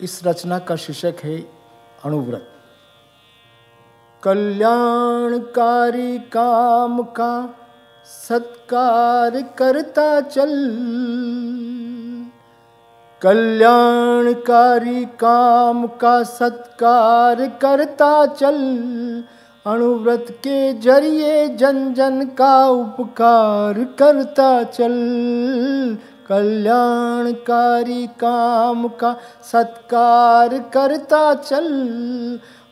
इस रचना का शीर्षक है अणुव्रत। कल्याणकारी काम का सत्कार करता चल। कल्याणकारी काम का सत्कार करता चल। अणुव्रत के ज़रिए जन जन का उपकार करता चल। कल्याणकारी काम का सत्कार करता चल।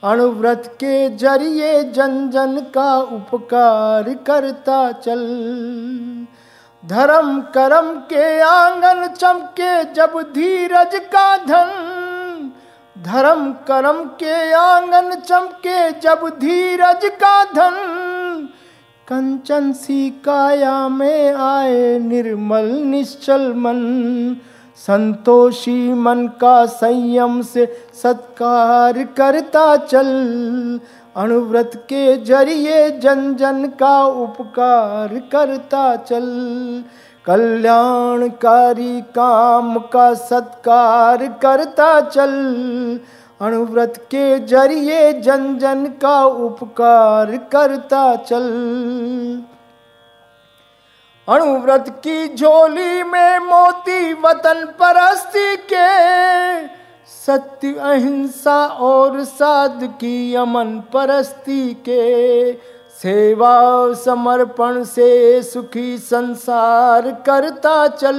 अणुव्रत के ज़रिए जन जन का उपकार करता चल। धर्म कर्म के आँगन चमके जब धीरज का धन। धर्म कर्म के आँगन चमके जब धीरज का धन। कंचन सी काया में आए निर्मल निश्चल मन। संतोषी मन का संयम से सत्कार करता चल। अणुव्रत के ज़रिए जन जन का उपकार करता चल। कल्याणकारी काम का सत्कार करता चल। अणुव्रत के ज़रिए जन जन का उपकार करता चल। अणुव्रत की झोली में मोती वतन परस्ती के, सत्य, अहिंसा और साध की अमन परस्ती के। सेवा समर्पण से सुखी संसार करता चल।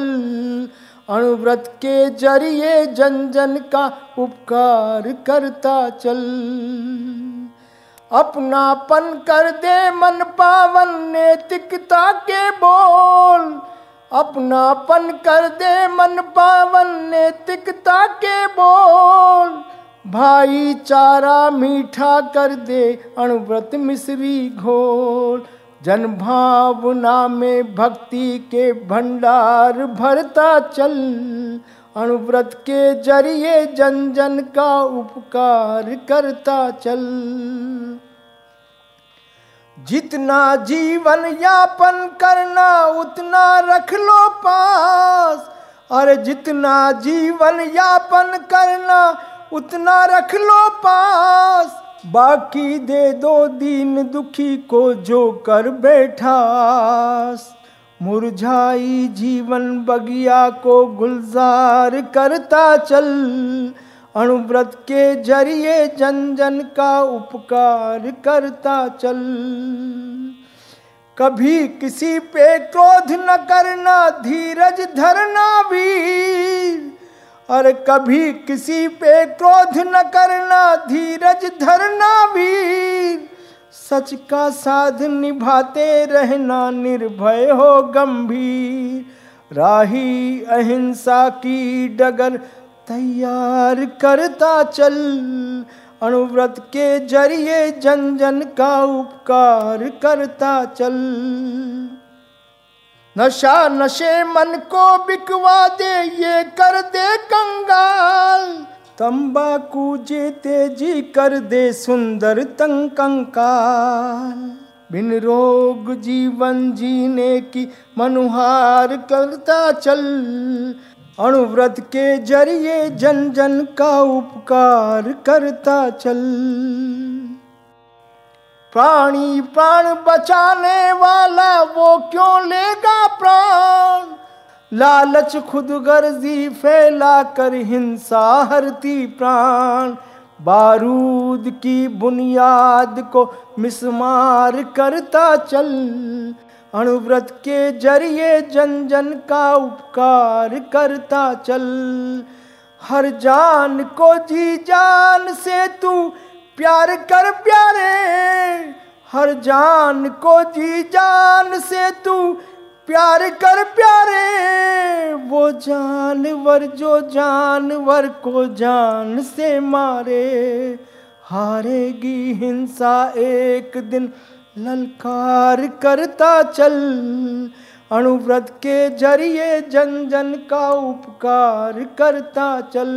अणुव्रत के ज़रिए जन जन का उपकार करता चल। अपनापन कर दे मन पावन नैतिकता के बोल। अपनापन कर दे मन पावन नैतिकता के बोल। भाईचारा मीठा कर दे अणुव्रत मिश्री घोल। जन भावना में भक्ति के भंडार भरता चल, अणुव्रत के ज़रिए जन जन का उपकार करता चल। जितना जीवन यापन करना, उतना रख लो पास। और जितना जीवन यापन करना, उतना रख लो पास। बाकी दे दो दीन दुखी को जो कर बैठा। मुरझाई जीवन बगिया को गुलजार करता चल। अणुव्रत के ज़रिए जन जन का उपकार करता चल। कभी किसी पे क्रोध न करना, धीरज धरना वीर और कभी किसी पे क्रोध न करना, धीरज धरना वीर सच का साध निभाते रहना, निर्भय हो गंभीर। राही अहिंसा की डगर तैयार करता चल। अणुव्रत के ज़रिए जन जन का उपकार करता चल। नशा नशे मन को बिकवा दे, ये कर दे कंगाल। तंबाकू जे तेज़ी कर दे, सुंदर तंग कंकाल। बिन रोग जीवन जीने की मनुहार करता चल। अणुव्रत के ज़रिए जन जन का उपकार करता चल। प्राणी प्राण बचाने वाला वो क्यों लेगा प्राण? लालच खुद गर्जी फैला कर हिंसा हरती प्राण। बारूद की बुनियाद को मिसमार करता चल। अणुव्रत के ज़रिए जन जन का उपकार करता चल। हर जान को जी जान से तू प्यार कर प्यारे हर जान को जी जान से तू प्यार कर प्यारे, वो जानवर जो जानवर को जान से मारे। हारेगी हिंसा एक दिन, ललकार करता चल। अणुव्रत के ज़रिए जन जन का उपकार करता चल।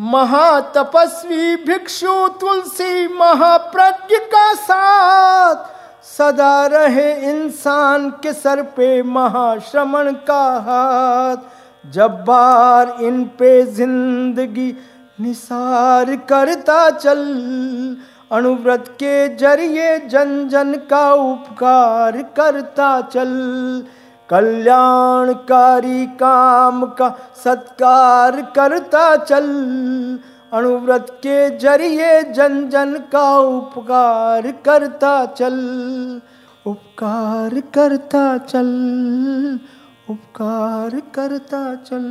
महातपस्वी भिक्षु तुलसी महाप्रज्ञ का साथ। सदा रहे इंसान के सर पे महाश्रमण का हाथ। जब बार इन पे ज़िंदगी निसार करता चल, अणुव्रत के ज़रिए जन जन का उपकार करता चल। कल्याणकारी काम का सत्कार करता चल, अणुव्रत के ज़रिए जन जन का उपकार करता चल, उपकार करता चल, उपकार करता चल।